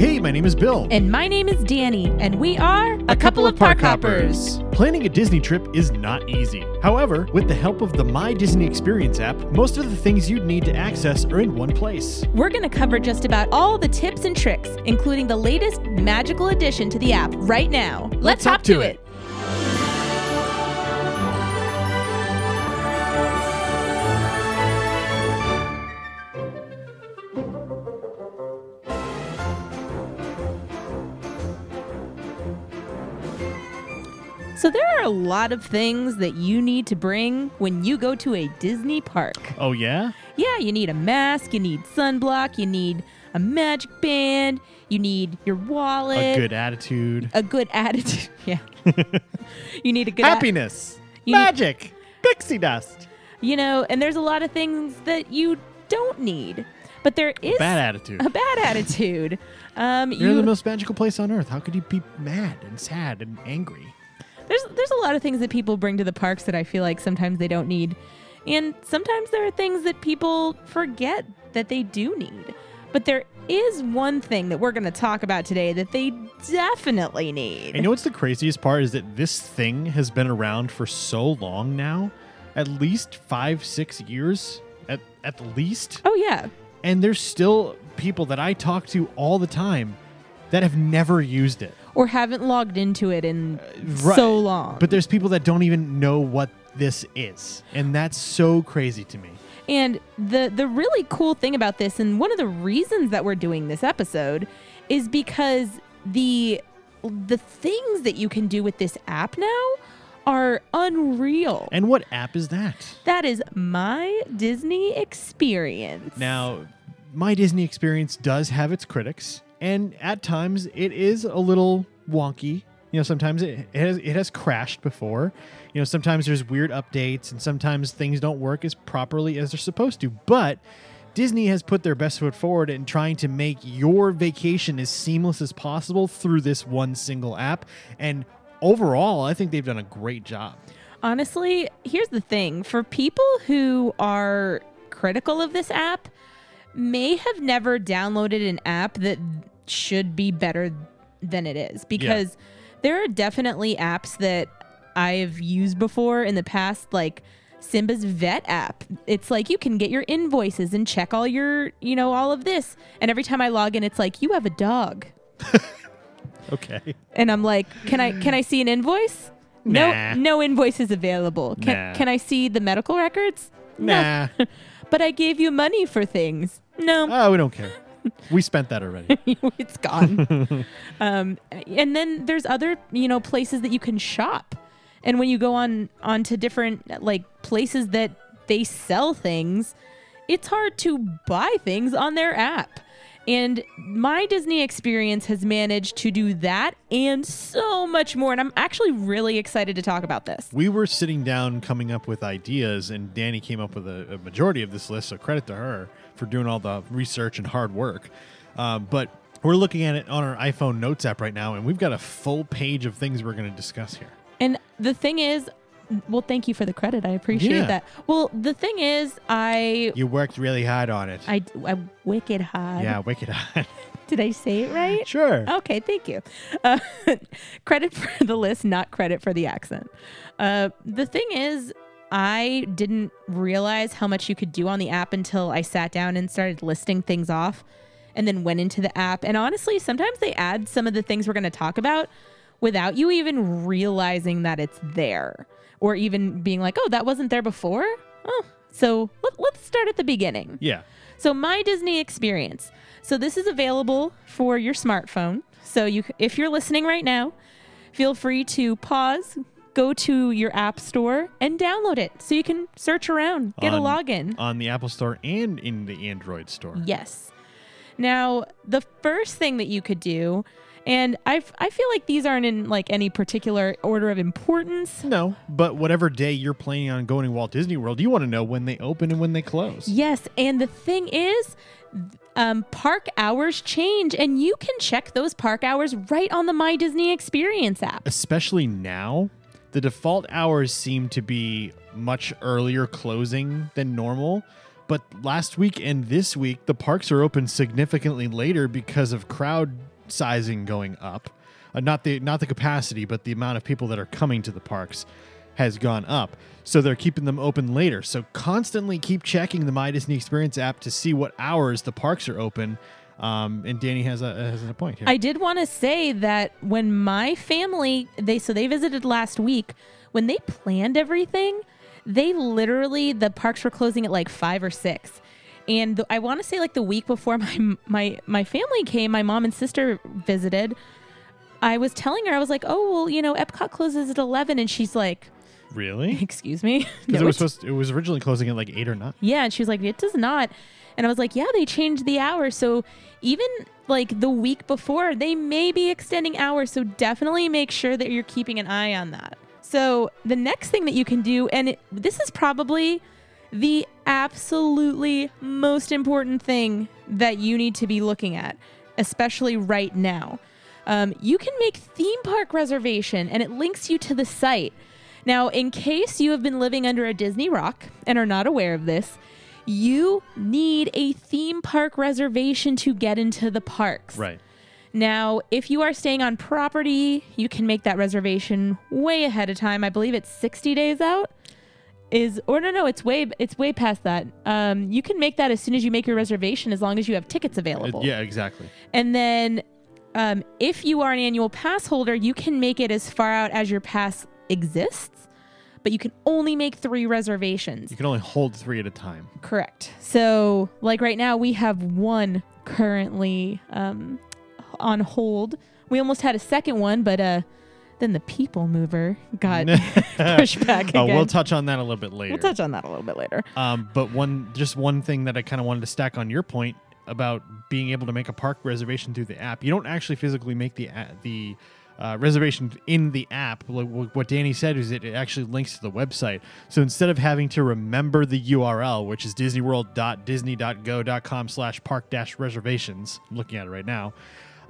Hey, my name is Bill. And my name is Danny, and we are a, couple, of park hoppers. Planning a Disney trip is not easy. However, with the help of the My Disney Experience app, most of the things you'd need to access are in one place. We're going to cover just about all the tips and tricks, including the latest magical addition to the app right now. Let's, hop to it. So there are a lot of things that you need to bring when you go to a Disney park. Oh, yeah? Yeah, you need a mask, you need sunblock, you need a magic band, you need your wallet, A good attitude. a good attitude. Yeah. you need a good a- Happiness. Need- magic. Pixie dust. you know, and there's a lot of things that you don't need. But there is a Bad attitude. a bad attitude. Um, You're you, the most magical place on earth. How could you be mad and sad and angry? There's there's a lot of things that people bring to the parks that I feel like sometimes they don't need. And sometimes there are things that people forget that they do need. But there is one thing that we're going to talk about today that they definitely need. And you know what's the craziest part is that this thing has been around for so long now, at least five, six years, at at least. oh yeah. And there's still people that I talk to all the time that have never used it. Or haven't logged into it in uh, right. so long. But there's people that don't even know what this is, and that's so crazy to me. And the the really cool thing about this, and one of the reasons that we're doing this episode, is because the the things that you can do with this app now are unreal. And what app is that? that is my Disney experience. Now, my Disney experience does have its critics, and at times it is a little wonky. You know, sometimes it, it has it has crashed before. You know, sometimes there's weird updates, and sometimes things don't work as properly as they're supposed to. But Disney has put their best foot forward in trying to make your vacation as seamless as possible through this one single app. And overall, I think they've done a great job. Honestly, here's the thing for people who are critical of this app, may have never downloaded an app that should be better than it is because there are definitely apps that I've used before in the past, like Simba's vet app. It's like you can get your invoices and check all your, you know, all of this. And every time I log in, it's like, you have a dog. Okay. And I'm like, can I can I see an invoice? Nah. No, no invoices available. Can Nah. can I see the medical records? No. Nah. But I gave you money for things. No, oh, we don't care. We spent that already. it's gone. um, and then there's other, you know, places that you can shop. And when you go on onto different like places that they sell things, it's hard to buy things on their app. And my Disney experience has managed to do that and so much more. And I'm actually really excited to talk about this. we were sitting down coming up with ideas, and Danny came up with a, a majority of this list. So credit to her for doing all the research and hard work. Uh, but we're looking at it on our iPhone Notes app right now, and we've got a full page of things we're going to discuss here. And the thing is, well, thank you for the credit. I appreciate Yeah. that. Well, the thing is, I You worked really hard on it. I, I wicked hard. yeah, wicked hard. Did I say it right? sure. Okay, thank you. Uh, credit for the list, not credit for the accent. Uh, the thing is, I didn't realize how much you could do on the app until I sat down and started listing things off and then went into the app. And honestly, sometimes they add some of the things we're going to talk about without you even realizing that it's there or even being like, oh, that wasn't there before. Oh, so let, let's start at the beginning. Yeah. So my Disney experience. So this is available for your smartphone. So you if you're listening right now, feel free to pause, go to your app store and download it so you can search around, get a login. On the Apple Store and in the Android Store. Yes. Now, the first thing that you could do and I I feel like these aren't in like any particular order of importance. No, but whatever day you're planning on going to Walt Disney World, you want to know when they open and when they close. Yes, and the thing is, um, park hours change, and you can check those park hours right on the My Disney Experience app. especially now, the default hours seem to be much earlier closing than normal. But last week and this week, the parks are open significantly later because of crowd sizing going up. Uh, not the not the capacity, but the amount of people that are coming to the parks has gone up. So they're keeping them open later. So constantly keep checking the My Disney Experience app to see what hours the parks are open. Um, and Danny has a has a point here. I did want to say that when my family they so they visited last week, when they planned everything, they literally the parks were closing at like five or six. And the, I want to say like the week before my my my family came, my mom and sister visited. I was telling her I was like, "Oh well, you know, Epcot closes at 11," and she's like, really? "Excuse me." Because No, it was supposed it was originally closing at like eight or nine. yeah, and she was like, "It does not." And I was like, "Yeah, they changed the hours, so even like the week before, they may be extending hours. So definitely make sure that you're keeping an eye on that." So the next thing that you can do, and it, this is probably the absolutely most important thing that you need to be looking at, especially right now. Um, you can make theme park reservation, and it links you to the site. Now, in case you have been living under a Disney rock and are not aware of this, you need a theme park reservation to get into the parks. Right. Now, if you are staying on property, you can make that reservation way ahead of time. I believe it's 60 days out. Is or no no, it's way it's way past that. Um, you can make that as soon as you make your reservation, as long as you have tickets available. yeah, exactly. And then, um, if you are an annual pass holder, you can make it as far out as your pass exists, but you can only make three reservations. You can only hold three at a time. Correct. So, like right now, we have one currently um, on hold. We almost had a second one, but uh, then the people mover got pushed back Oh, again. we'll touch on that a little bit later. We'll touch on that a little bit later. Um, but one, just one thing that I kind of wanted to stack on your point about being able to make a park reservation through the app. You don't actually physically make the the uh, reservation in the app. Like what Danny said is it, actually links to the website. So instead of having to remember the URL, which is disneyworld.disney.go.com slash park reservations, I'm looking at it right now.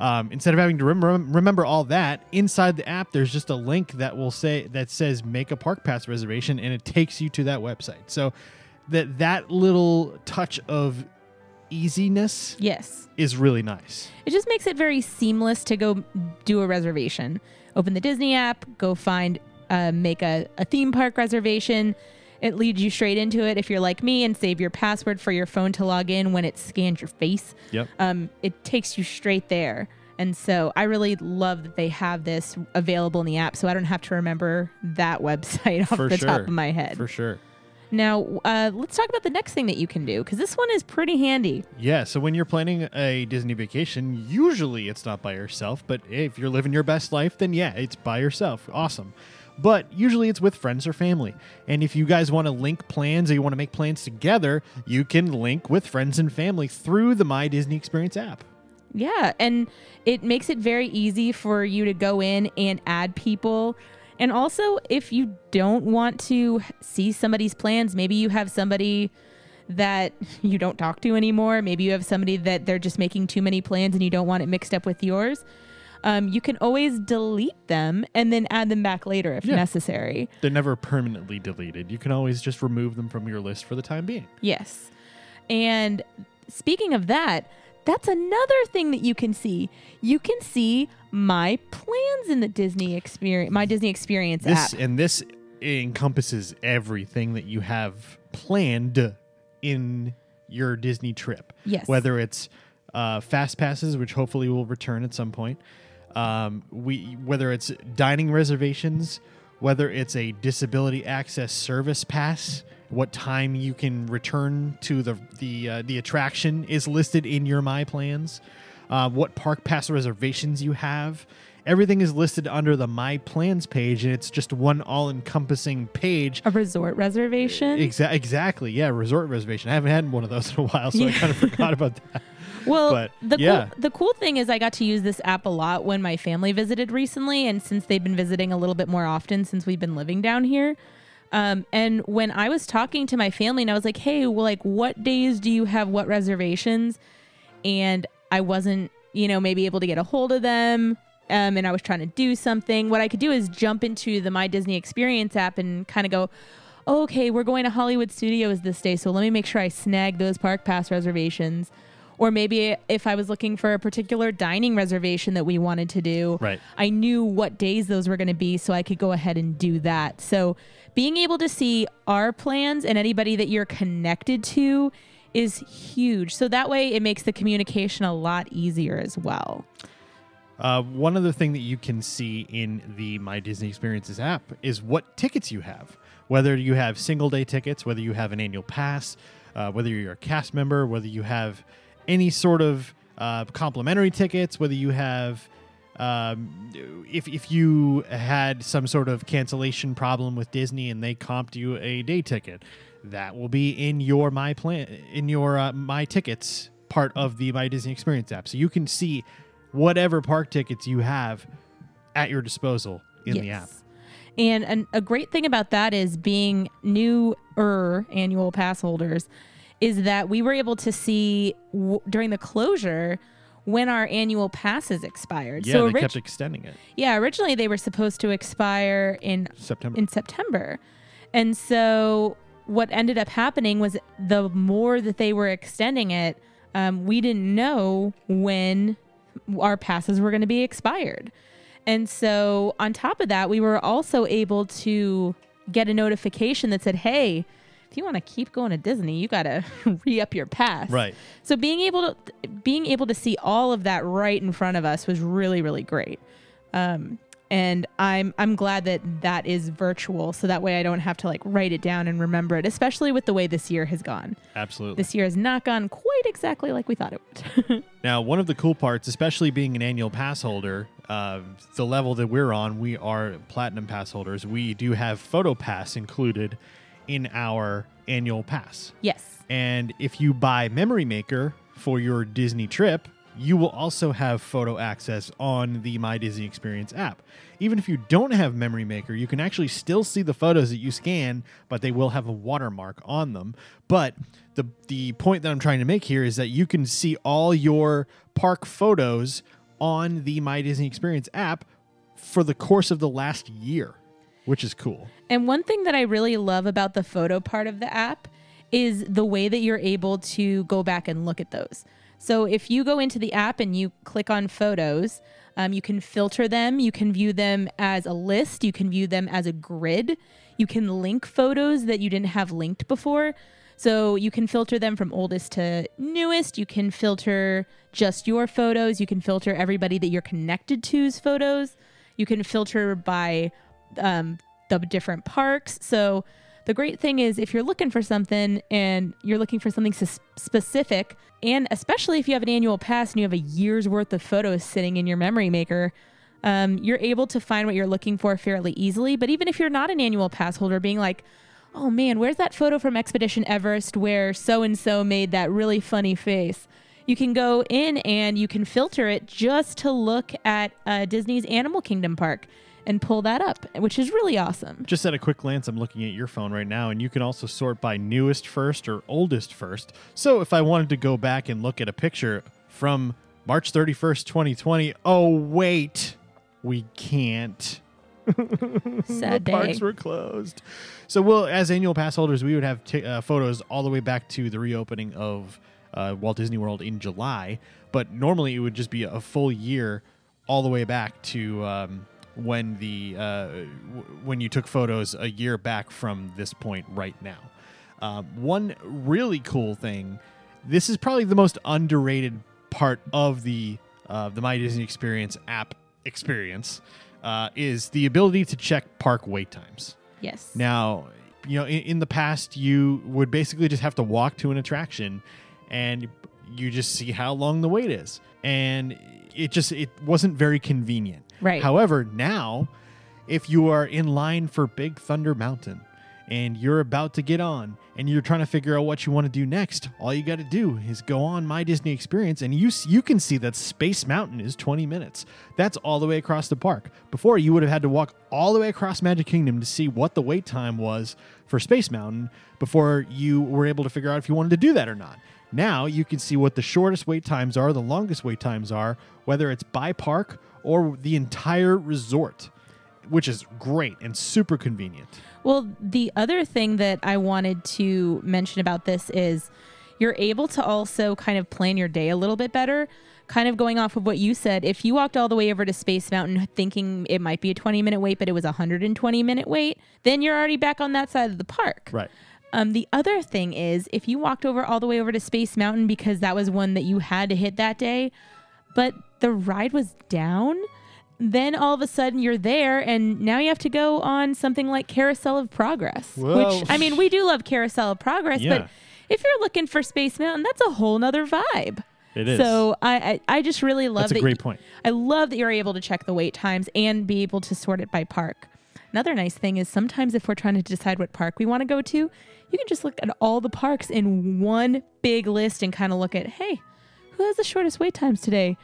Um, instead of having to rem- remember all that inside the app, there's just a link that will say that says make a park pass reservation, and it takes you to that website. So that that little touch of easiness Yes. is really nice. It just makes it very seamless to go do a reservation. Open the Disney app, go find, uh, make a, a theme park reservation. It leads you straight into it if you're like me and save your password for your phone to log in when it scans your face. Yep. Um, it takes you straight there. And so I really love that they have this available in the app so I don't have to remember that website off For the sure. top of my head. For sure. Now, uh, let's talk about the next thing that you can do because this one is pretty handy. Yeah, so when you're planning a Disney vacation, usually it's not by yourself, but if you're living your best life, then yeah, it's by yourself. Awesome. But usually it's with friends or family. And if you guys want to link plans or you want to make plans together, you can link with friends and family through the My Disney Experience app. Yeah, and it makes it very easy for you to go in and add people. And also, if you don't want to see somebody's plans, maybe you have somebody that you don't talk to anymore. Maybe you have somebody that they're just making too many plans and you don't want it mixed up with yours. Um, you can always delete them and then add them back later if Yeah. necessary. They're never permanently deleted. You can always just remove them from your list for the time being. Yes. And speaking of that, that's another thing that you can see. You can see my plans in the Disney experience, my Disney experience This app. and this encompasses everything that you have planned in your Disney trip. Yes. Whether it's uh, fast passes, which hopefully will return at some point, um, we whether it's dining reservations, whether it's a disability access service pass, what time you can return to the the uh, the attraction is listed in your My Plans. Uh, what park pass reservations you have. Everything is listed under the My Plans page, and it's just one all-encompassing page. A resort reservation. Exa- exactly, yeah, resort reservation. I haven't had one of those in a while, so I kind of forgot about that. Well, But, the yeah. cool, the cool thing is I got to use this app a lot when my family visited recently, and since they've been visiting a little bit more often since we've been living down here. Um, and when I was talking to my family, and I was like, "Hey, well, like, what days do you have what reservations?" And I wasn't, you know, maybe able to get a hold of them. Um, and I was trying to do something. What I could do is jump into the My Disney Experience app and kind of go, okay, we're going to Hollywood Studios this day, so let me make sure I snag those park pass reservations. Or maybe if I was looking for a particular dining reservation that we wanted to do, Right. I knew what days those were going to be, so I could go ahead and do that. So being able to see our plans and anybody that you're connected to is huge. So that way it makes the communication a lot easier as well. Uh, one other thing that you can see in the My Disney Experiences app is what tickets you have. Whether you have single day tickets, whether you have an annual pass, uh, whether you're a cast member, whether you have any sort of uh, complimentary tickets, whether you have. Um, if, if you had some sort of cancellation problem with Disney and they comped you a day ticket, that will be in your my plan in your uh, my tickets part of the My Disney Experience app. So you can see whatever park tickets you have at your disposal in the app. Yes. And an, a great thing about that is being newer annual pass holders is that we were able to see w- during the closure when our annual passes expired. Yeah, so they orig- kept extending it. yeah, originally they were supposed to expire in September. in September. And so what ended up happening was the more that they were extending it, um, we didn't know when our passes were going to be expired. And so on top of that, we were also able to get a notification that said, hey, if you want to keep going to Disney, you got to re-up your pass. right. So being able to being able to see all of that right in front of us was really really great. Um, and I'm I'm glad that that is virtual, so that way I don't have to like write it down and remember it. Especially with the way this year has gone. Absolutely. This year has not gone quite exactly like we thought it would. Now, one of the cool parts, especially being an annual pass holder, uh, the level that we're on, we are platinum pass holders. We do have Photo Pass included in our annual pass. yes. And if you buy Memory Maker for your Disney trip, you will also have photo access on the My Disney Experience app. Even if you don't have Memory Maker, you can actually still see the photos that you scan, but they will have a watermark on them. But the the point that I'm trying to make here is that you can see all your park photos on the My Disney Experience app for the course of the last year, which is cool. And one thing that I really love about the photo part of the app is the way that you're able to go back and look at those. So if you go into the app and you click on photos, um, you can filter them. You can view them as a list. You can view them as a grid. You can link photos that you didn't have linked before. So you can filter them from oldest to newest. You can filter just your photos. You can filter everybody that you're connected to's photos. You can filter by um, the different parks. So the great thing is if you're looking for something and you're looking for something specific, and especially if you have an annual pass and you have a year's worth of photos sitting in your memory maker, um, you're able to find what you're looking for fairly easily. But even if you're not an annual pass holder, being like, oh man, where's that photo from Expedition Everest where so and so made that really funny face? You can go in and you can filter it just to look at uh, Disney's Animal Kingdom Park and pull that up, which is really awesome. Just at a quick glance, I'm looking at your phone right now, and you can also sort by newest first or oldest first. So if I wanted to go back and look at a picture from March 31st, 2020, oh, wait, we can't. Sad the parks were closed. So, we'll, as annual pass holders, we would have t- uh, photos all the way back to the reopening of uh, Walt Disney World in July. But normally, it would just be a full year all the way back to um, when the uh, w- when you took photos a year back from this point right now. Um, one really cool thing. This is probably the most underrated part of the uh, the My Disney Experience app experience uh, is the ability to check park wait times. Yes. Now, you know, in, in the past, you would basically just have to walk to an attraction, and you just see how long the wait is, and it just it wasn't very convenient. Right. However, now, if you are in line for Big Thunder Mountain and you're about to get on and you're trying to figure out what you want to do next, all you got to do is go on My Disney Experience and you you can see that Space Mountain is 20 minutes. That's all the way across the park. Before you would have had to walk all the way across Magic Kingdom to see what the wait time was for Space Mountain before you were able to figure out if you wanted to do that or not. Now you can see what the shortest wait times are, the longest wait times are, whether it's by park or the entire resort, which is great and super convenient. Well, the other thing that I wanted to mention about this is you're able to also kind of plan your day a little bit better. Kind of going off of what you said, if you walked all the way over to Space Mountain thinking it might be a 20 minute wait, but it was a 120 minute wait, then you're already back on that side of the park. Right. Um, the other thing is, if you walked over all the way over to Space Mountain because that was one that you had to hit that day, but the ride was down, then all of a sudden you're there, and now you have to go on something like Carousel of Progress. Whoa. Which I mean, we do love Carousel of Progress, Yeah. but if you're looking for Space Mountain, that's a whole nother vibe. It is. So I, I I just really love That's a that great y- point. I love that you're able to check the wait times and be able to sort it by park. Another nice thing is sometimes if we're trying to decide what park we want to go to, you can just look at all the parks in one big list and kind of look at, hey, who has the shortest wait times today?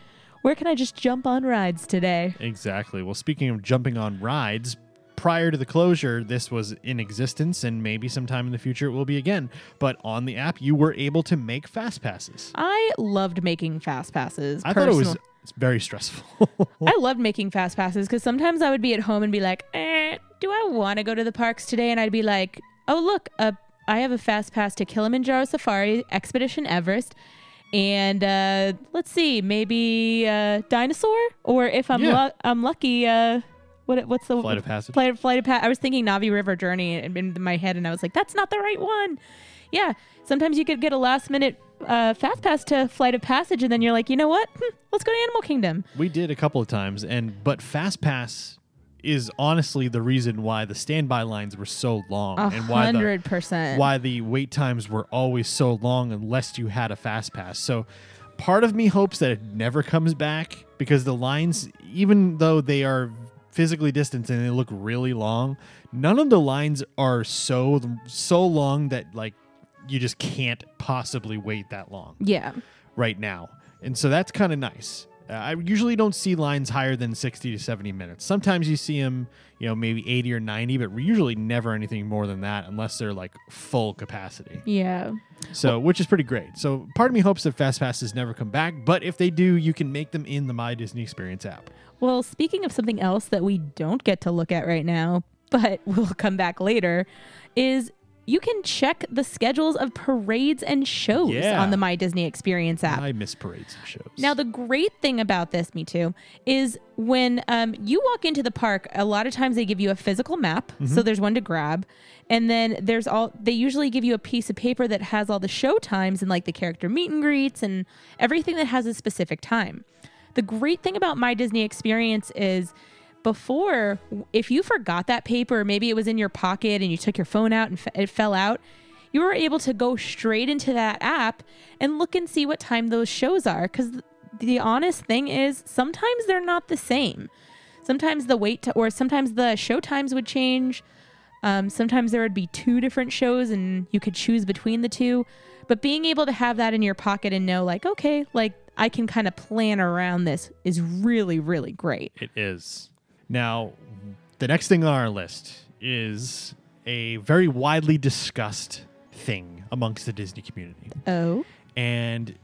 Where can I just jump on rides today? Exactly. Well, speaking of jumping on rides, prior to the closure, this was in existence, and maybe sometime in the future it will be again. But on the app, you were able to make fast passes. I loved making fast passes. I thought it was it's very stressful. I loved making fast passes because sometimes I would be at home and be like, eh, do I want to go to the parks today? And I'd be like, oh, look, uh, I have a fast pass to Kilimanjaro Safari, Expedition Everest, and uh, let's see, maybe uh, Dinosaur? Or if I'm, Yeah. lu- I'm lucky, uh, what, what's the Flight of Passage. Flight, Flight of Pa- I was thinking Navi River Journey in, my head, and I was like, that's not the right one. Yeah, sometimes you could get a last minute uh, fast pass to Flight of Passage, and then you're like, you know what? Hmm, let's go to Animal Kingdom. We did a couple of times, and but Fast Pass is honestly the reason why the standby lines were so long, and why the hundred percent. why the wait times were always so long unless you had a fast pass. So part of me hopes that it never comes back because the lines, even though they are physically distant and they look really long, none of the lines are so so long that like you just can't possibly wait that long Yeah. right now. And so that's kind of nice. Uh, I usually don't see lines higher than 60 to 70 minutes. Sometimes you see them, you know, maybe 80 or 90, but usually never anything more than that unless they're like full capacity. Yeah. So, which is pretty great. So, part of me hopes that fast passes never come back, but if they do, you can make them in the My Disney Experience app. Well, speaking of something else that we don't get to look at right now, but we'll come back later, is you can check the schedules of parades and shows Yeah. on the My Disney Experience app. I miss parades and shows. Now, the great thing about this, me too, is when um, you walk into the park, a lot of times they give you a physical map. So there's one to grab. And then there's all, they usually give you a piece of paper that has all the show times and like the character meet and greets and everything that has a specific time. The great thing about My Disney Experience is before, if you forgot that paper, maybe it was in your pocket and you took your phone out and it fell out, you were able to go straight into that app and look and see what time those shows are. Because the honest thing is, sometimes they're not the same. Sometimes the wait or sometimes the show times would change. Um, sometimes there would be two different shows and you could choose between the two. But being able to have that in your pocket and know, like, okay, like I can kind of plan around this is really, really great. it is. Now, the next thing on our list is a very widely discussed thing amongst the Disney community. Oh. and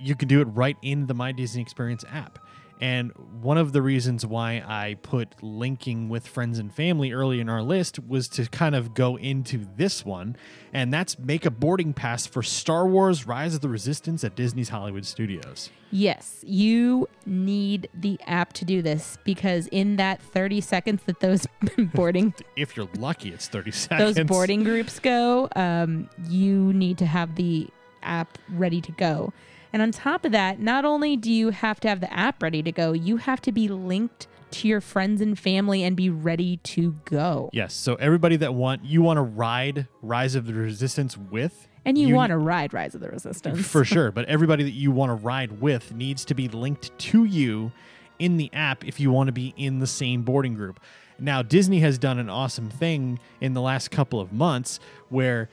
you can do it right in the My Disney Experience app. And one of the reasons why I put linking with friends and family early in our list was to kind of go into this one, and that's make a boarding pass for Star Wars Rise of the Resistance at Disney's Hollywood Studios. Yes, you need the app to do this because in that 30 seconds that those boarding If you're lucky, it's 30 seconds. those boarding groups go, um, you need to have the app ready to go. And on top of that, not only do you have to have the app ready to go, you have to be linked to your friends and family and be ready to go. Yes, so everybody that want you want to ride Rise of the Resistance with And you, You- want to ride Rise of the Resistance. For sure, but everybody that you want to ride with needs to be linked to you in the app if you want to be in the same boarding group. Now, Disney has done an awesome thing in the last couple of months where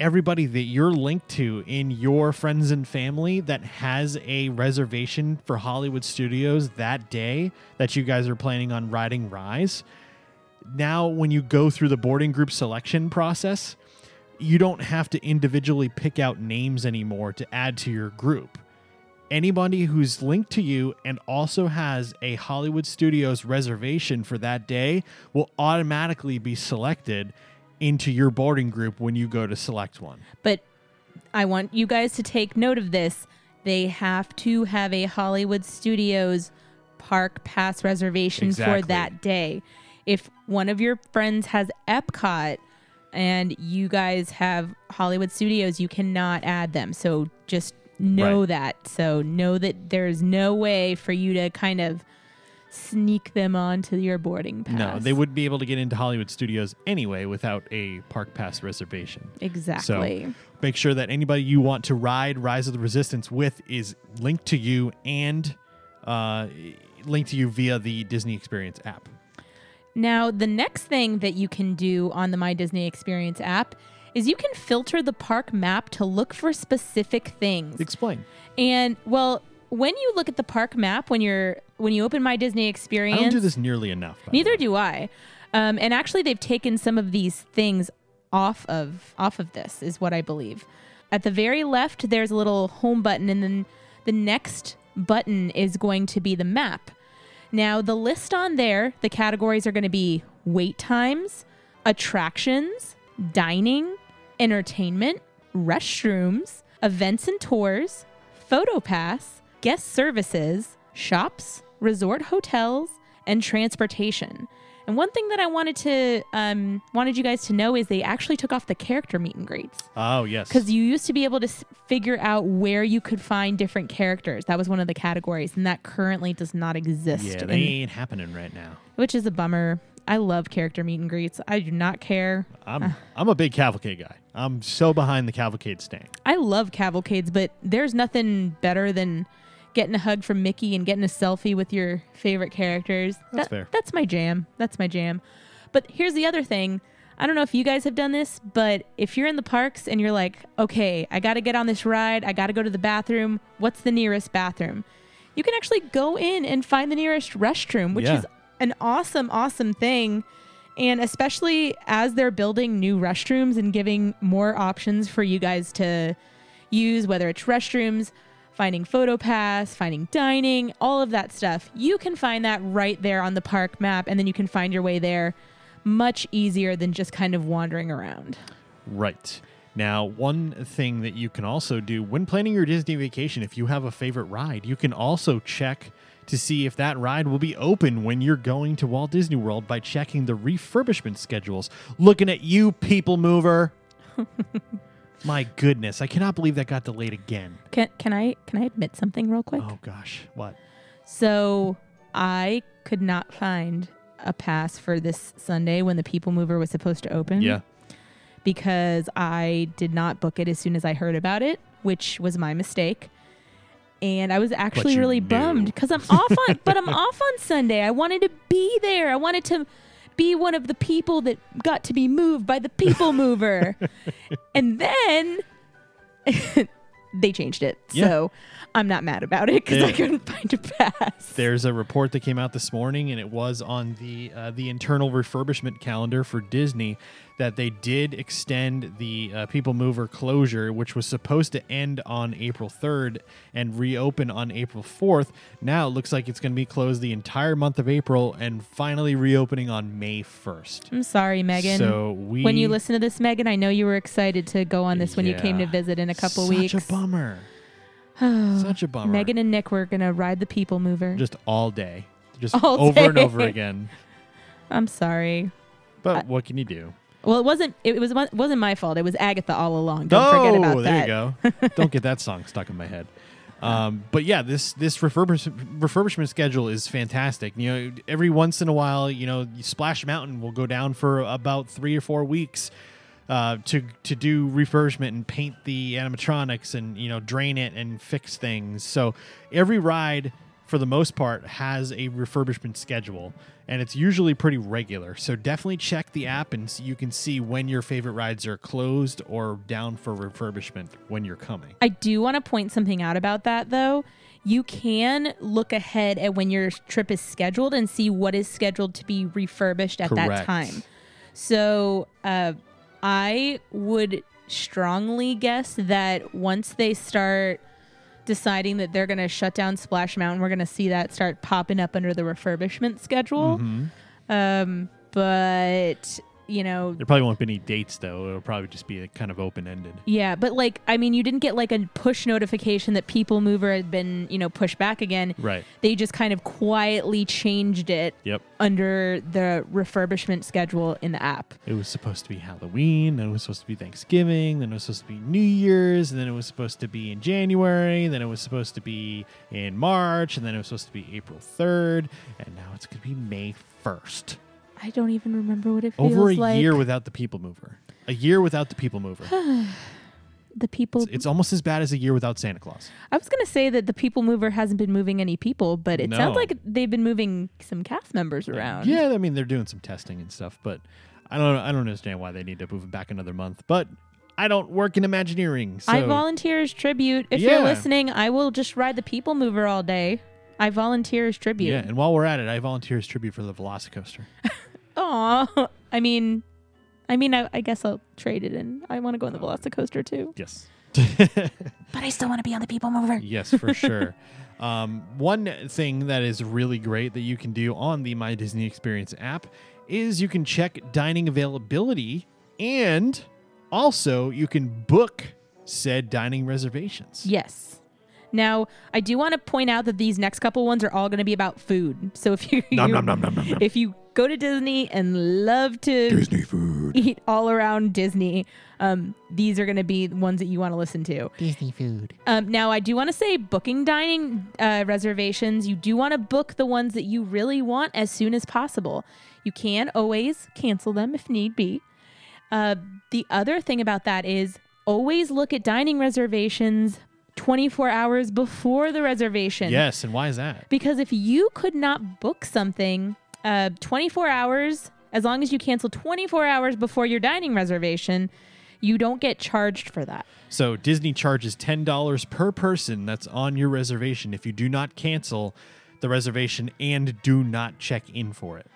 everybody that you're linked to in your friends and family that has a reservation for Hollywood Studios that day that you guys are planning on riding Rise, now when you go through the boarding group selection process, you don't have to individually pick out names anymore to add to your group. Anybody who's linked to you and also has a Hollywood Studios reservation for that day will automatically be selected into your boarding group when you go to select one. But I want you guys to take note of this. They have to have a Hollywood Studios park pass reservation Exactly. for that day. If one of your friends has Epcot and you guys have Hollywood Studios, you cannot add them. So just know Right. that. So know that there's no way for you to kind of sneak them onto your boarding pass. No, they wouldn't be able to get into Hollywood Studios anyway without a park pass reservation. Exactly. So Make sure that anybody you want to ride Rise of the Resistance with is linked to you and uh, linked to you via the Disney Experience app. Now, the next thing that you can do on the My Disney Experience app is you can filter the park map to look for specific things. Explain. And well, when you look at the park map when you're when you open My Disney experience, I don't do this nearly enough. neither do I. Um, and actually, they've taken some of these things off of off of this, is what I believe. At the very left, there's a little home button, and then the next button is going to be the map. Now, the list on there, the categories are going to be wait times, attractions, dining, entertainment, restrooms, events and tours, photo pass, guest services, shops, resort hotels, and transportation. And one thing that I wanted to um, wanted you guys to know is they actually took off the character meet and greets Oh, yes. because you used to be able to s- figure out where you could find different characters. That was one of the categories, and that currently does not exist. yeah, in- they ain't happening right now. which is a bummer. I love character meet and greets. I do not care. I'm I'm a big cavalcade guy. I'm so behind the cavalcade stand. I love cavalcades, but there's nothing better than getting a hug from Mickey and getting a selfie with your favorite characters. That's That- fair. That's my jam. That's my jam. But here's the other thing. I don't know if you guys have done this, but if you're in the parks and you're like, okay, I got to get on this ride, I got to go to the bathroom, what's the nearest bathroom? You can actually go in and find the nearest restroom, which Yeah. is an awesome, awesome thing. And especially as they're building new restrooms and giving more options for you guys to use, whether it's restrooms, finding photo pass, finding dining, all of that stuff, you can find that right there on the park map. And then you can find your way there much easier than just kind of wandering around. Right. Now, one thing that you can also do when planning your Disney vacation, if you have a favorite ride, you can also check to see if that ride will be open when you're going to Walt Disney World by checking the refurbishment schedules. Looking at you, people mover. My goodness, I cannot believe that got delayed again. Can, can I can I admit something real quick? Oh gosh, what? So I could not find a pass for this Sunday when the People Mover was supposed to open. Yeah. because I did not book it as soon as I heard about it, which was my mistake. And I was actually really knew. bummed because I'm off on, but I'm off on Sunday. I wanted to be there. I wanted to be one of the people that got to be moved by the people mover. and then they changed it. Yeah. So I'm not mad about it because I couldn't find a pass. There's a report that came out this morning, and it was on the uh, the internal refurbishment calendar for Disney that they did extend the uh, People Mover closure, which was supposed to end on April 3rd and reopen on April 4th. Now it looks like it's going to be closed the entire month of April and finally reopening on May 1st. I'm sorry, Megan. So we when you listen to this, Megan, I know you were excited to go on this when you came to visit in a couple weeks. a bummer. Such a bummer. Megan and Nick were gonna ride the people mover. just all day, just All over and over again. I'm sorry. But what can you do? Well, it wasn't. It was. It wasn't my fault. It was Agatha all along. Don't forget about Oh, there that. you go. Don't get that song stuck in my head. Um, but yeah, this this refurbish, refurbishment schedule is fantastic. You know, every once in a while, you know, Splash Mountain will go down for about three or four weeks uh, to to do refurbishment and paint the animatronics and you know drain it and fix things. So every ride, for the most part, has a refurbishment schedule, and it's usually pretty regular. So definitely check the app and you can see when your favorite rides are closed or down for refurbishment when you're coming. I do want to point something out about that, though. You can look ahead at when your trip is scheduled and see what is scheduled to be refurbished at that Correct. time. So, uh, I would strongly guess that once they start deciding that they're going to shut down Splash Mountain, we're going to see that start popping up under the refurbishment schedule. Mhm. Um, but you know, There probably won't be any dates though. It'll probably just be like, kind of open ended. yeah, but like, I mean, you didn't get like a push notification that People Mover had been, you know, pushed back again. Right. They just kind of quietly changed it Yep. under the refurbishment schedule in the app. It was supposed to be Halloween, then it was supposed to be Thanksgiving, then it was supposed to be New Year's, and then it was supposed to be in January, then it was supposed to be in March, and then it was supposed to be April 3rd, and now it's going to be May 1st. I don't even remember what it feels like. Over a like. year without the people mover. A year without the people mover. the people. it's, it's almost as bad as a year without Santa Claus. I was gonna say that the People Mover hasn't been moving any people, but it sounds like they've been moving some cast members around. Yeah, I mean they're doing some testing and stuff, but I don't I don't understand why they need to move it back another month. But I don't work in Imagineering, so I volunteer as tribute. If Yeah. you're listening, I will just ride the People Mover all day. I volunteer as tribute. yeah. And while we're at it, I volunteer as tribute for the Velocicoaster. Aw. I mean, I mean, I, I guess I'll trade it in. I want to go on the Velocicoaster too. yes. But I still want to be on the People Mover. Yes, for sure. Um, one thing that is really great that you can do on the My Disney Experience app is you can check dining availability and also you can book said dining reservations. Yes. Now, I do want to point out that these next couple ones are all going to be about food. So if you, Nom, you- nom, nom, nom, nom, nom. if you go to Disney and love to Disney food. eat all around Disney, um, these are going to be the ones that you want to listen to. Disney food. Um, now, I do want to say booking dining uh, reservations, you do want to book the ones that you really want as soon as possible. You can always cancel them if need be. Uh, the other thing about that is always look at dining reservations 24 hours before the reservation. Yes, and why is that? Because if you could not book something uh, 24 hours, as long as you cancel 24 hours before your dining reservation, you don't get charged for that. So Disney charges ten dollars per person that's on your reservation if you do not cancel the reservation and do not check in for it.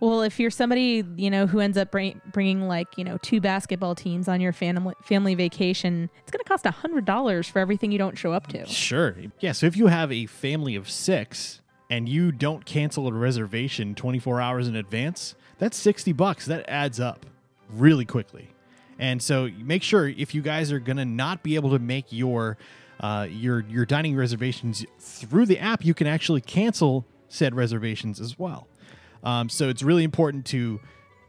Well, if you're somebody you know who ends up bring, bringing like you know two basketball teams on your family family vacation, it's going to cost a hundred dollars for everything you don't show up to. Sure. Yeah. So if you have a family of six and you don't cancel a reservation 24 hours in advance, that's 60 bucks. That adds up really quickly. And so make sure if you guys are going to not be able to make your uh, your your dining reservations through the app, you can actually cancel said reservations as well. Um, so it's really important to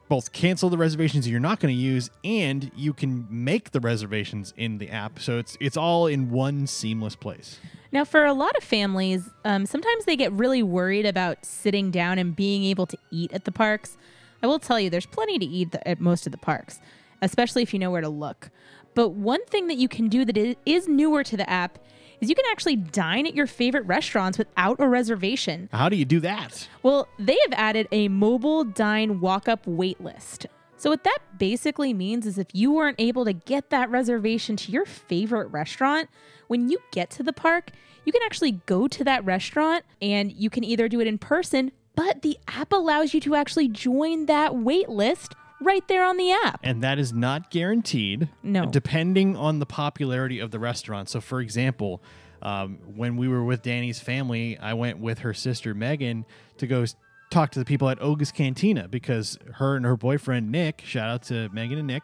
both cancel the reservations you're not going to use and you can make the reservations in the app so it's it's all in one seamless place Now, for a lot of families, um, sometimes they get really worried about sitting down and being able to eat at the parks. I will tell you, there's plenty to eat at most of the parks, especially if you know where to look. But one thing that you can do that is newer to the app is you can actually dine at your favorite restaurants without a reservation. how do you do that Well, they have added a mobile dine walk up wait list. So, what that basically means is if you weren't able to get that reservation to your favorite restaurant, when you get to the park, you can actually go to that restaurant and you can either do it in person, but the app allows you to actually join that wait list right there on the app. and that is not guaranteed No. depending on the popularity of the restaurant so for example um, when we were with danny's family i went with her sister megan to go s- talk to the people at oga's cantina because her and her boyfriend nick shout out to megan and nick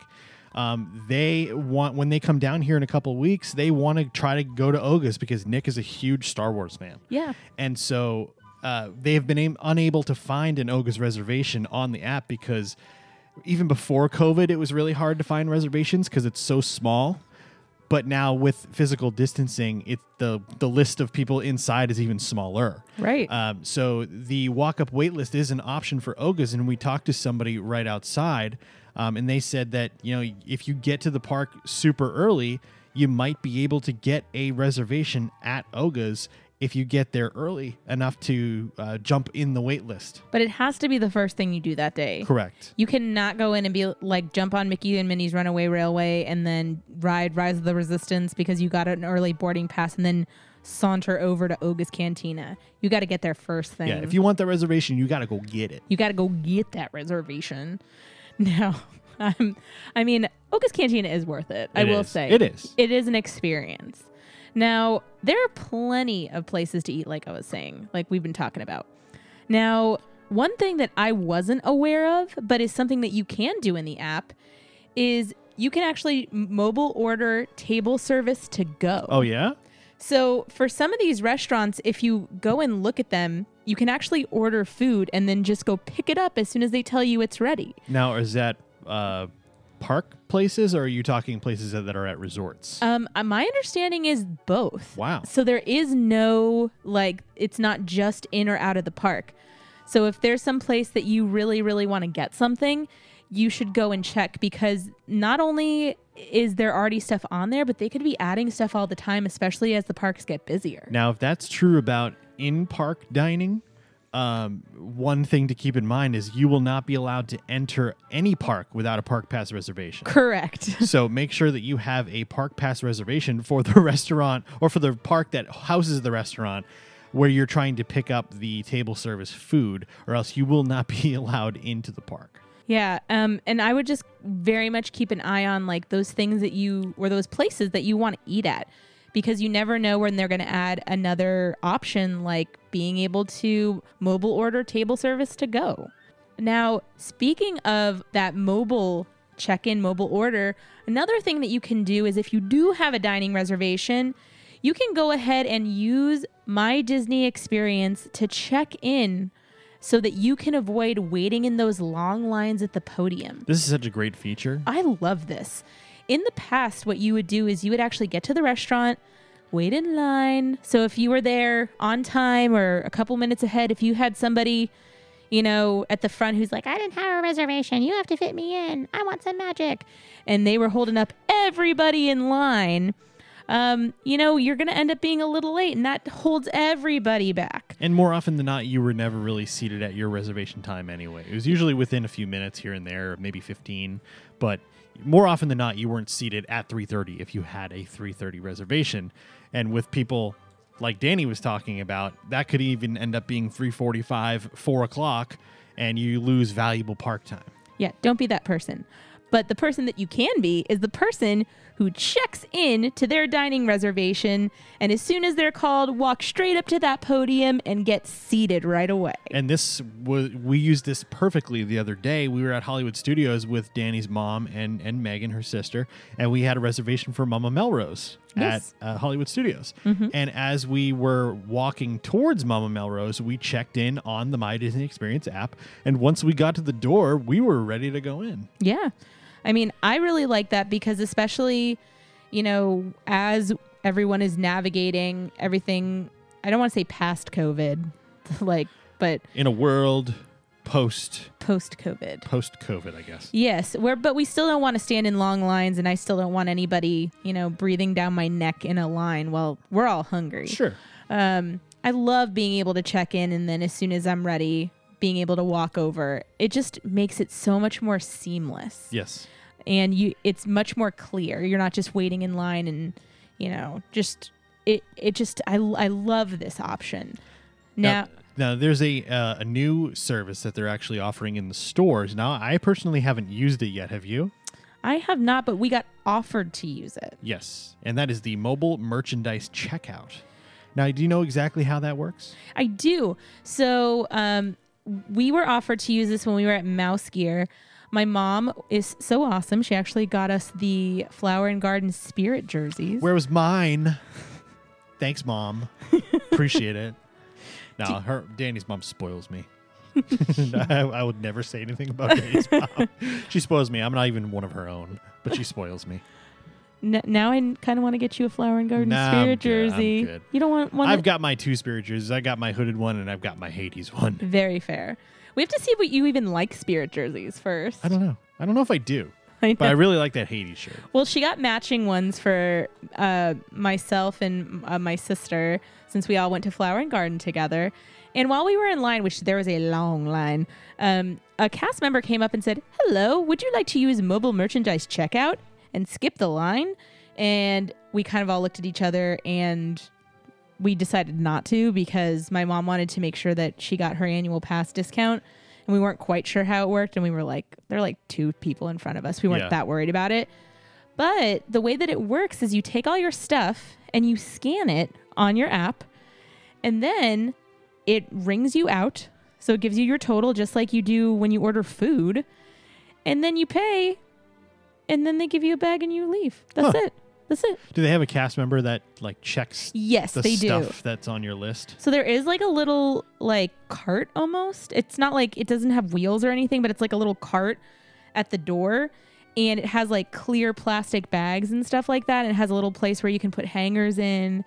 um, they want when they come down here in a couple weeks they want to try to go to oga's because nick is a huge star wars fan Yeah. and so uh, they have been am- unable to find an Oga's reservation on the app because even before COVID, it was really hard to find reservations because it's so small. But now with physical distancing, it the the list of people inside is even smaller. Right. Um, so the walk up wait list is an option for Oga's, and we talked to somebody right outside, um, and they said that you know if you get to the park super early, you might be able to get a reservation at Oga's if you get there early enough to uh, jump in the wait list. but it has to be the first thing you do that day. Correct. You cannot go in and be like jump on Mickey and Minnie's Runaway Railway and then ride Rise of the Resistance because you got an early boarding pass and then saunter over to Oga's Cantina. You got to get there first thing. Yeah, if you want the reservation, you got to go get it. you got to go get that reservation. Now, um, I mean, Oga's Cantina is worth it. I It will is. say It is. It is an experience. Now, there are plenty of places to eat, like I was saying, like we've been talking about. Now, one thing that I wasn't aware of, but is something that you can do in the app, is you can actually mobile order table service to go. Oh yeah. So for some of these restaurants, if you go and look at them, you can actually order food and then just go pick it up as soon as they tell you it's ready. Now is that uh, park places, or are you talking places that are at resorts? Um, uh, my understanding is both. Wow. So there is no like it's not just in or out of the park. So if there's some place that you really really want to get something, you should go and check because not only is there already stuff on there, but they could be adding stuff all the time, especially as the parks get busier. Now, if that's true about in-park dining, um, one thing to keep in mind is you will not be allowed to enter any park without a park pass reservation. Correct. so make sure that you have a park pass reservation for the restaurant or for the park that houses the restaurant where you're trying to pick up the table service food, or else you will not be allowed into the park. Yeah, um, and I would just very much keep an eye on like those things that you or those places that you want to eat at, because you never know when they're going to add another option like being able to mobile order table service to go. Now, speaking of that mobile check-in, mobile order, another thing that you can do is if you do have a dining reservation, you can go ahead and use My Disney Experience to check in so that you can avoid waiting in those long lines at the podium. This is such a great feature. I love this. In the past, what you would do is you would actually get to the restaurant, wait in line. So if you were there on time or a couple minutes ahead, if you had somebody, you know, at the front who's like, I didn't have a reservation, you have to fit me in, I want some magic. And they were holding up everybody in line um, you know, you're going to end up being a little late, and that holds everybody back. And more often than not, you were never really seated at your reservation time anyway. It was usually within a few minutes here and there, maybe 15, but more often than not, you weren't seated at 3:30 if you had a 3:30 reservation. And with people like Danny was talking about, that could even end up being 3:45, 4 o'clock, and you lose valuable park time. Yeah, don't be that person. But the person that you can be is the person who checks in to their dining reservation and as soon as they're called walk straight up to that podium and get seated right away. And this was we used this perfectly the other day. We were at Hollywood Studios with Danny's mom and and Megan her sister and we had a reservation for Mama Melrose Yes. at uh, Hollywood Studios. Mm-hmm. And as we were walking towards Mama Melrose, we checked in on the My Disney Experience app and once we got to the door, we were ready to go in. Yeah. I mean, I really like that because, especially, you know, as everyone is navigating everything, I don't want to say past COVID, like, but In a world post post COVID. post COVID, I guess. Yes, where but we still don't want to stand in long lines, and I still don't want anybody, you know, breathing down my neck in a line while we're all hungry. Sure. Um, I love being able to check in, and then as soon as I'm ready, being able to walk over. It just makes it so much more seamless. Yes. and you it's much more clear you're not just waiting in line and you know just it it just i, I love this option now, Now, there's a uh, a new service that they're actually offering in the stores. Now, I personally haven't used it yet. Have you? i have not but we got offered to use it Yes, and that is the mobile merchandise checkout. Now, do you know exactly how that works? i do so um we were offered to use this when we were at mouse gear my mom is so awesome she actually got us the flower and garden spirit jerseys Where was mine? Thanks, mom. Appreciate it. No, her Danny's mom spoils me. I, I would never say anything about Danny's mom. She spoils me. I'm not even one of her own, but she spoils me. N- now i kind of want to get you a flower and garden Nah, I'm spirit good. I'm jersey good. you don't want one I've got my two spirit jerseys. I got my hooded one, and I've got my Hades one. Very fair. We have to see what you even like spirit jerseys first. I don't know. I don't know if I do, I but I know. really like that Hades shirt. well, she got matching ones for uh, myself and uh, my sister since we all went to Flower and Garden together. And while we were in line, which there was a long line, um, a cast member came up and said, "Hello, would you like to use mobile merchandise checkout?" And skip the line. And we kind of all looked at each other and we decided not to because my mom wanted to make sure that she got her annual pass discount and we weren't quite sure how it worked and we were like there are like two people in front of us we weren't Yeah. that worried about it but the way that it works is you take all your stuff and you scan it on your app and then it rings you out So it gives you your total just like you do when you order food. And then you pay and then they give you a bag and you leave. That's Huh. it. That's it. Do they have a cast member that like checks Yes, the they do. stuff that's on your list? So there is like a little like cart almost. It's not like it doesn't have wheels or anything, but it's like a little cart at the door and it has like clear plastic bags and stuff like that and it has a little place where you can put hangers in.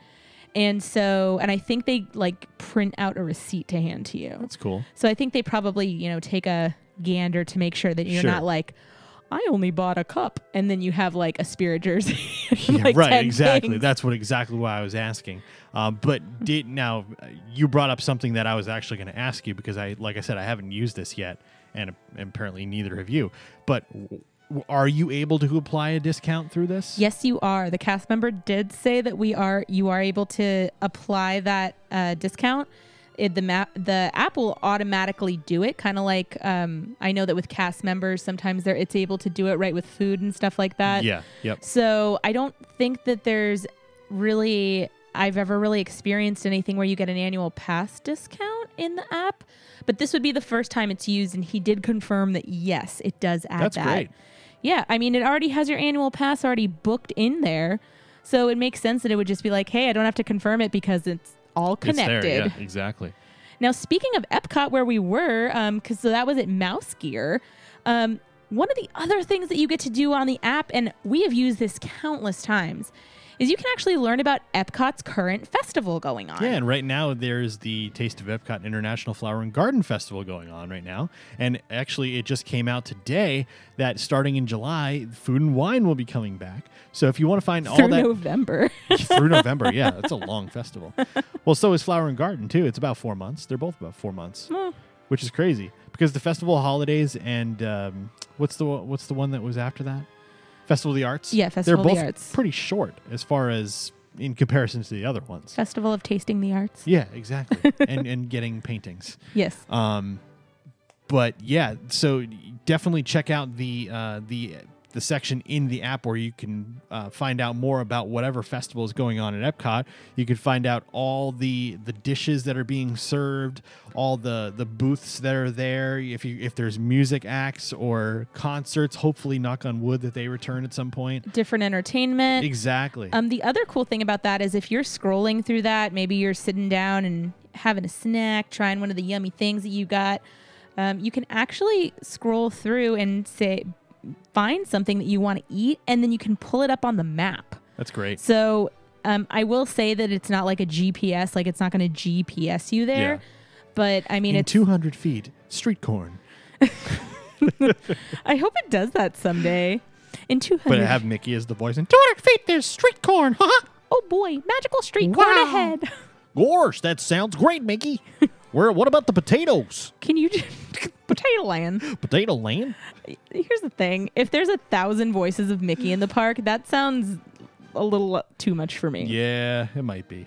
And so and I think they like print out a receipt to hand to you. That's cool. So I think they probably, you know, take a gander to make sure that you're Sure. not like I only bought a cup and then you have like a spirit jersey. Yeah, like right, exactly. things. That's what exactly why I was asking. Um, but did now uh, you brought up something that I was actually going to ask you because I, like I said, I haven't used this yet, and apparently neither have you. But w- are you able to apply a discount through this? Yes, you are. The cast member did say that we are. You are able to apply that uh, discount. It, the map, the app will automatically do it. Kind of like um, I know that with cast members, sometimes they're it's able to do it right with food and stuff like that. Yeah. Yep. So I don't think that there's really I've ever really experienced anything where you get an annual pass discount in the app. But this would be the first time it's used, and he did confirm that yes, it does add That's that. great. Yeah, I mean, it already has your annual pass already booked in there. So it makes sense that it would just be like, hey, I don't have to confirm it because it's all connected. There. Yeah. Exactly. Now, speaking of Epcot, where we were, because so that was at Mouse Gear, um, one of the other things that you get to do on the app, and we have used this countless times, is you can actually learn about Epcot's current festival going on. Yeah, and right now there's the Taste of Epcot International Flower and Garden Festival going on right now. And actually, it just came out today that starting in July, food and wine will be coming back. So if you want to find all that Through that November. through November, yeah, that's a long festival. Well, so is Flower and Garden too. It's about four months. They're both about four months, which is crazy because the festival holidays and um, what's the what's the one that was after that? Festival of the Arts. Yeah, Festival of They're the both Arts. pretty short as far as in comparison to the other ones. Festival of Tasting the Arts. Yeah, exactly. and and getting paintings. Yes. Um, but yeah, so definitely check out the uh, the the section in the app where you can uh, find out more about whatever festival is going on at Epcot. You can find out all the the dishes that are being served, all the the booths that are there. If you if there's music acts or concerts, hopefully, knock on wood, that they return at some point. Different entertainment. Exactly. Um, the other cool thing about that is if you're scrolling through that, maybe you're sitting down and having a snack, trying one of the yummy things that you got. Um, you can actually scroll through and say, find something that you want to eat, and then you can pull it up on the map. That's great. So um, I will say that it's not like a GPS, like it's not going to GPS you there. Yeah. But I mean, In it's. 200 feet, street corn. I hope it does that someday. In 200. But I have Mickey as the voice. In 200 feet, there's street corn. oh boy, magical street corn Wow. ahead. Gosh, that sounds great, Mickey. Where? What about the potatoes? Can you just. Potato land. Potato land? Here's the thing: if there's a thousand voices of Mickey in the park, that sounds a little too much for me. Yeah, it might be.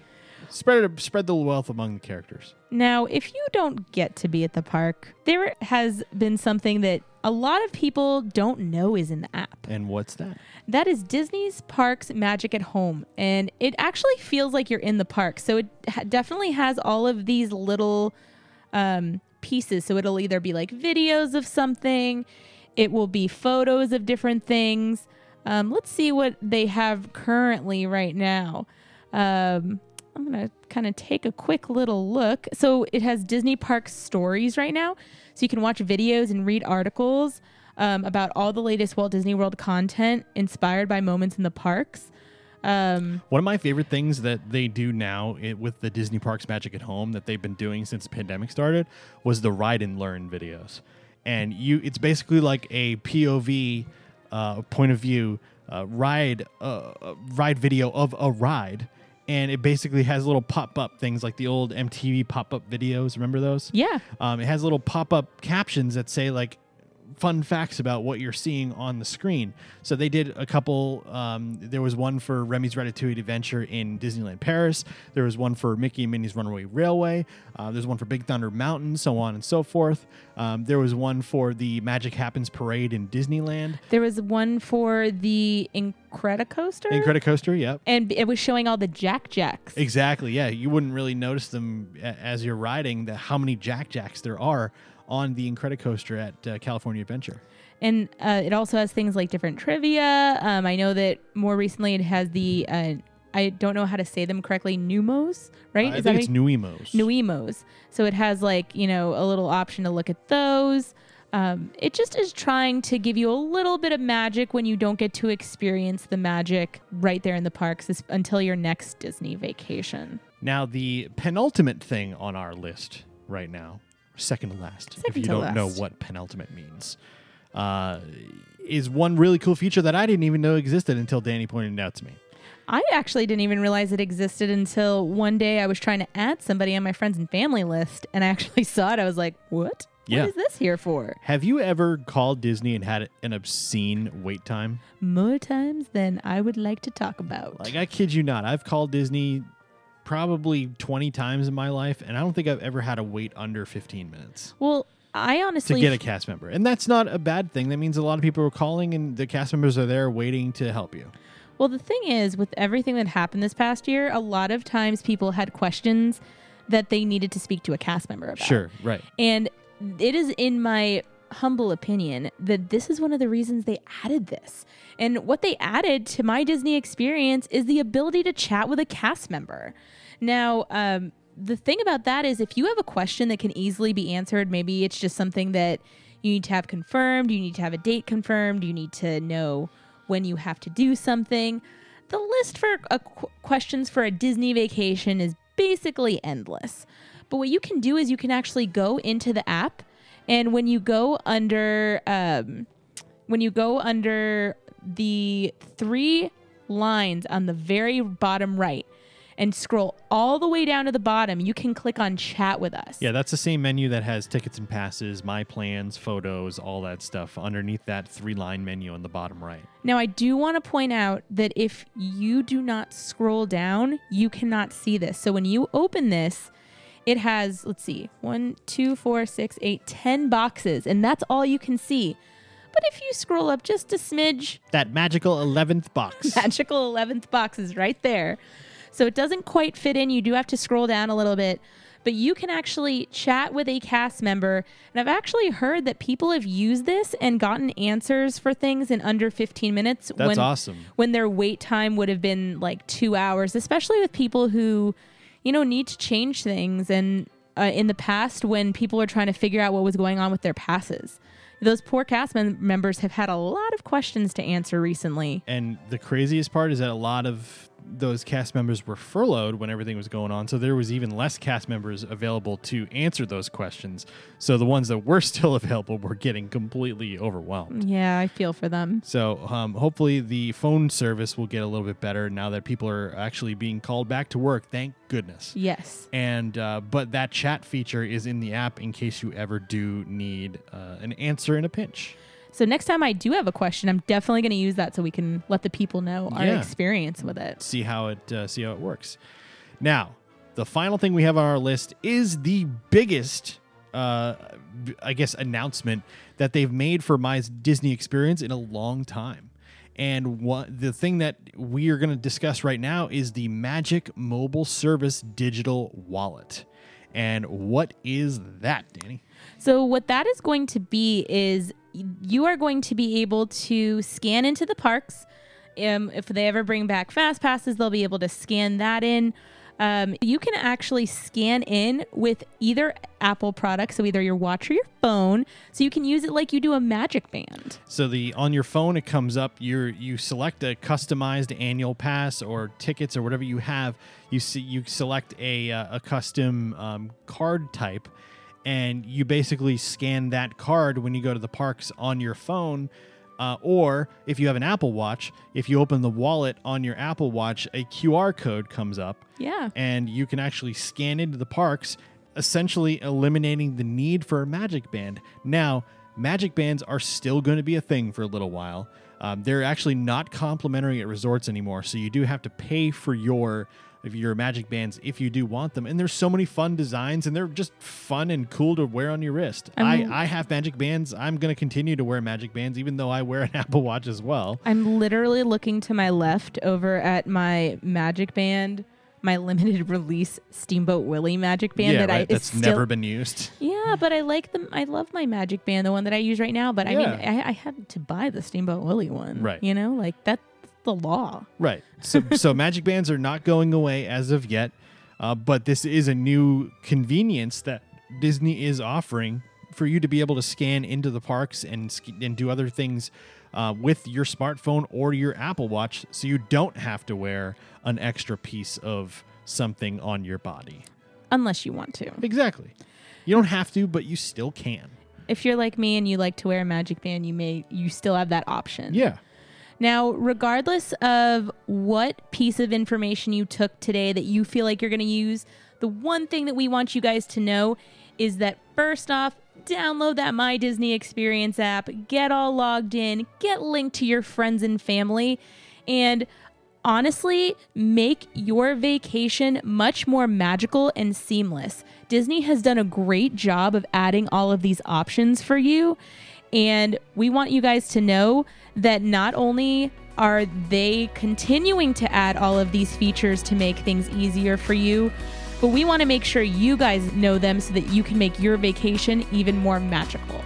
Spread it, spread the wealth among the characters. Now, if you don't get to be at the park, there has been something that a lot of people don't know is in the app. And what's that? That is Disney's Parks Magic at Home, and it actually feels like you're in the park. So it ha- definitely has all of these little um, pieces. So it'll either be like videos of something, it will be photos of different things. Um, let's see what they have currently right now. Um, I'm gonna kind of take a quick little look. So it has Disney Parks stories right now, so you can watch videos and read articles um, about all the latest Walt Disney World content inspired by moments in the parks. Um, One of my favorite things that they do now i with the Disney Parks Magic at Home that they've been doing since the pandemic started was the ride and learn videos. And you, it's basically like a POV uh, point of view uh, ride uh, uh, ride video of a ride, and it basically has little pop up things like the old MTV pop up videos. Remember those? yeah, Um, it has little pop up captions that say like fun facts about what you're seeing on the screen. So they did a couple. Um, there was one for Remy's Ratatouille Adventure in Disneyland Paris. There was one for Mickey and Minnie's Runaway Railway. Uh, there's one for Big Thunder Mountain, so on and so forth. Um, there was one for the Magic Happens Parade in Disneyland. There was one for the Incredicoaster. Incredicoaster, yep. and it was showing all the Jack Jacks. Exactly. Yeah, you wouldn't really notice them as you're riding. The how many Jack Jacks there are on the Incredicoaster at uh, California Adventure. And uh, it also has things like different trivia. Um, I know that more recently it has the, uh, I don't know how to say them correctly, Numos, right? I Is think that it's Nuimos. Nuimos. So it has like, you know, a little option to look at those. Um, it just is trying to give you a little bit of magic when you don't get to experience the magic right there in the parks until your next Disney vacation. Now, the penultimate thing on our list right now, second to last, if you don't know what penultimate means, uh, is one really cool feature that I didn't even know existed until Danny pointed it out to me. I actually didn't even realize it existed until one day I was trying to add somebody on my friends and family list, and I actually saw it. I was like, "What? Yeah. What is this here for?" Have you ever called Disney and had an obscene wait time? More times than I would like to talk about. Like, I kid you not, I've called Disney probably 20 times in my life, and I don't think I've ever had to wait under 15 minutes. well, I honestly to get a cast member. And that's not a bad thing. That means a lot of people are calling and the cast members are there waiting to help you. Well, the thing is, with everything that happened this past year, a lot of times people had questions that they needed to speak to a cast member about. Sure, right. And it is in my humble opinion that this is one of the reasons they added this. And what they added to my Disney experience is the ability to chat with a cast member. Now, um, the thing about that is if you have a question that can easily be answered, maybe it's just something that you need to have confirmed, you need to have a date confirmed, you need to know when you have to do something. The list for qu- questions for a Disney vacation is basically endless. But what you can do is you can actually go into the app, and when you go under, um, when you go under the three lines on the very bottom right, and scroll all the way down to the bottom, you can click on Chat with Us. Yeah, that's the same menu that has tickets and passes, my plans, photos, all that stuff underneath that three line menu on the bottom right. Now, I do want to point out that if you do not scroll down, you cannot see this. So when you open this, it has, let's see, one, two, four, six, eight, ten boxes, and that's all you can see. But if you scroll up just a smidge, That magical 11th box. magical 11th box is right there. So it doesn't quite fit in. You do have to scroll down a little bit, but you can actually chat with a cast member. And I've actually heard that people have used this and gotten answers for things in under 15 minutes. That's when, awesome. When their wait time would have been like two hours, especially with people who, you know, need to change things. And uh, in the past, when people were trying to figure out what was going on with their passes, those poor cast mem- members have had a lot of questions to answer recently. And the craziest part is that a lot of those cast members were furloughed when everything was going on. So there was even less cast members available to answer those questions. So the ones that were still available were getting completely overwhelmed. Yeah, I feel for them. So um, hopefully the phone service will get a little bit better now that people are actually being called back to work. Thank goodness. Yes. And uh, but that chat feature is in the app in case you ever do need uh, an answer in a pinch. So next time I do have a question, I'm definitely going to use that so we can let the people know our Yeah. experience with it. See how it uh, see how it works. Now, the final thing we have on our list is the biggest, uh, b- I guess, announcement that they've made for my Disney experience in a long time. And what the thing that we are going to discuss right now is the Magic Mobile Service digital wallet. And what is that, Danny? So what that is going to be is you are going to be able to scan into the parks. Um, if they ever bring back fast passes, they'll be able to scan that in. Um, you can actually scan in with either Apple product, so either your watch or your phone, so you can use it like you do a Magic Band. So the on your phone it comes up. You you select a customized annual pass or tickets or whatever you have. You see you select a uh, a custom um, card type, and you basically scan that card when you go to the parks on your phone. Uh, or if you have an Apple Watch, if you open the wallet on your Apple Watch, a QR code comes up Yeah. and you can actually scan into the parks, essentially eliminating the need for a magic band. Now, Magic bands are still going to be a thing for a little while. Um, they're actually not complimentary at resorts anymore, so you do have to pay for your if your magic bands if you do want them. And there's so many fun designs, and they're just fun and cool to wear on your wrist. I'm- I I have magic bands. I'm going to continue to wear magic bands, even though I wear an Apple Watch as well. I'm literally looking to my left over at my magic band, my limited release Steamboat Willie magic band yeah, that I right. is That's still, never been used. Yeah, but I like them. I love my magic band, the one that I use right now. But I mean, I, I had to buy the Steamboat Willie one. Right. You know, like that's the law. Right. So so magic bands are not going away as of yet, uh, but this is a new convenience that Disney is offering for you to be able to scan into the parks and and do other things uh, with your smartphone or your Apple Watch, so you don't have to wear an extra piece of something on your body. Unless you want to. Exactly. You don't have to, but you still can. If you're like me and you like to wear a magic band, you may you still have that option. Yeah. Now, regardless of what piece of information you took today that you feel like you're going to use, the one thing that we want you guys to know is that first off, download that My Disney Experience app, get all logged in, get linked to your friends and family, and honestly, make your vacation much more magical and seamless. Disney has done a great job of adding all of these options for you. And we want you guys to know that not only are they continuing to add all of these features to make things easier for you, but we want to make sure you guys know them so that you can make your vacation even more magical.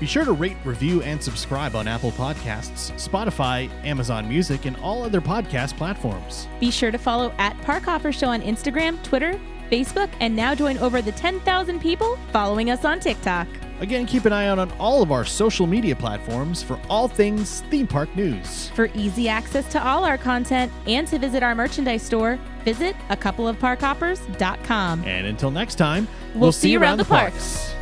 Be sure to rate, review, and subscribe on Apple Podcasts, Spotify, Amazon Music, and all other podcast platforms. Be sure to follow at Park Hopper Show on Instagram, Twitter, Facebook, and now join over the 10,000 people following us on TikTok. Again, keep an eye out on all of our social media platforms for all things theme park news. For easy access to all our content and to visit our merchandise store, visit a couple of parkhoppers.com. And until next time, We'll see you around the parks.